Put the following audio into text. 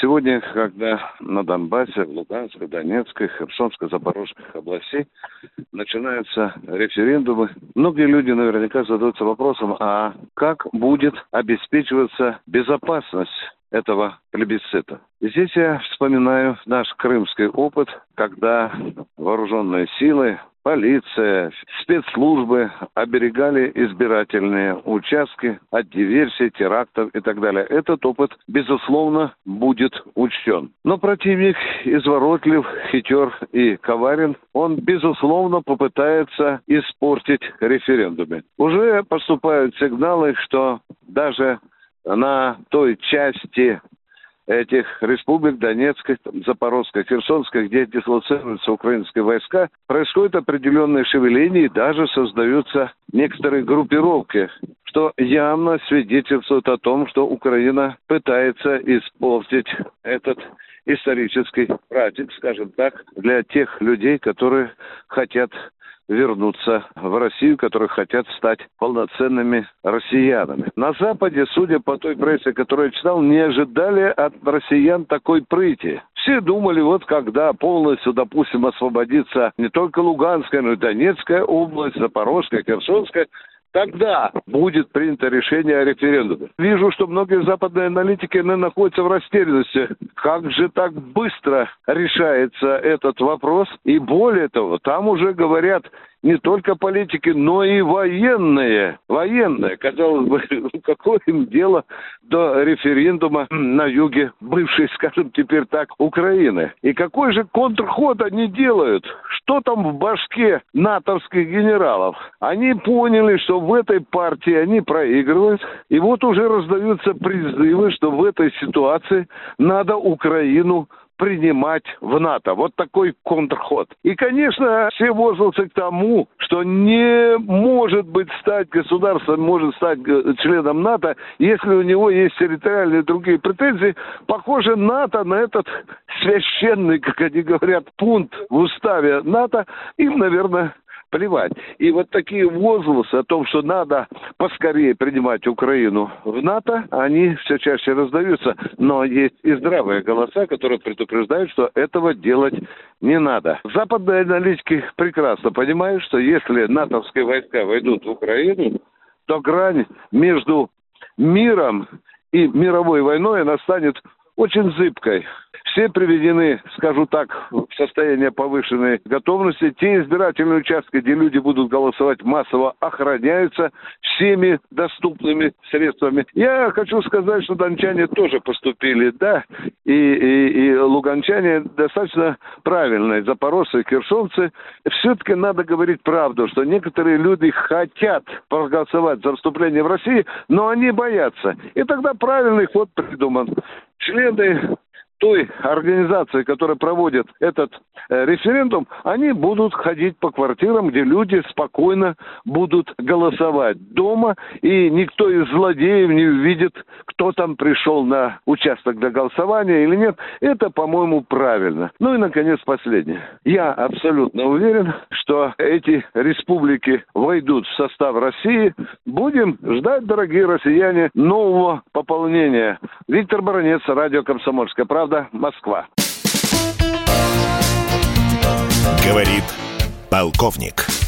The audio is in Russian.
Сегодня, когда на Донбассе, в Луганской, Донецкой, Херсонской, Запорожской областей начинаются референдумы, многие люди наверняка задаются вопросом, а как будет обеспечиваться безопасность этого плебисцита. Здесь я вспоминаю наш крымский опыт, когда вооруженные силы полиция, спецслужбы оберегали избирательные участки от диверсий, терактов и так далее. Этот опыт, безусловно, будет учтен. Но противник изворотлив, хитер и коварен. Он, безусловно, попытается испортить референдумы. Уже поступают сигналы, что даже на той части этих республик, Донецкой, Запорожской, Херсонской, где дислоцируются украинские войска, происходит определенное шевеление и даже создаются некоторые группировки, что явно свидетельствует о том, что Украина пытается испортить этот исторический праздник, скажем так, для тех людей, которые хотят вернуться в Россию, которые хотят стать полноценными россиянами. На Западе, судя по той прессе, которую я читал, не ожидали от россиян такой прыти. Все думали, вот когда полностью, допустим, освободится не только Луганская, но и Донецкая область, Запорожская, Херсонская, Тогда будет принято решение о референдуме. Вижу, что многие западные аналитики находятся в растерянности. Как же так быстро решается этот вопрос? И более того, там уже говорят не только политики, но и военные. Военные, казалось бы, какое им дело до референдума на юге бывшей, скажем теперь так, Украины. И какой же контрход они делают? Что там в башке натовских генералов? Они поняли, что в этой партии они проигрывают, и вот уже раздаются призывы, что в этой ситуации надо Украину принимать в НАТО. Вот такой контрход. И, конечно, все возгласы к тому, что не может быть стать государством, может стать членом НАТО, если у него есть территориальные другие претензии. Похоже, НАТО на этот священный, как они говорят, пункт в уставе НАТО, им, наверное, плевать. И вот такие возгласы о том, что надо поскорее принимать Украину в НАТО, они все чаще раздаются. Но есть и здравые голоса, которые предупреждают, что этого делать не надо. Западные аналитики прекрасно понимают, что если натовские войска войдут в Украину, то грань между миром и мировой войной она станет очень зыбкой. Все приведены, скажу так, в состояние повышенной готовности. Те избирательные участки, где люди будут голосовать массово, охраняются всеми доступными средствами. Я хочу сказать, что дончане тоже поступили, да, и, и, и луганчане достаточно правильные, запорожцы, херсонцы. Все-таки надо говорить правду, что некоторые люди хотят проголосовать за вступление в Россию, но они боятся. И тогда правильный ход придуман. Члены той организации, которая проводит этот э, референдум, они будут ходить по квартирам, где люди спокойно будут голосовать дома, и никто из злодеев не увидит, кто там пришел на участок для голосования или нет. Это, по-моему, правильно. Ну и, наконец, последнее. Я абсолютно уверен, что эти республики войдут в состав России. Будем ждать, дорогие россияне, нового пополнения. Виктор Баранец, радио «Комсомольская правда» правда. Москва. Говорит полковник.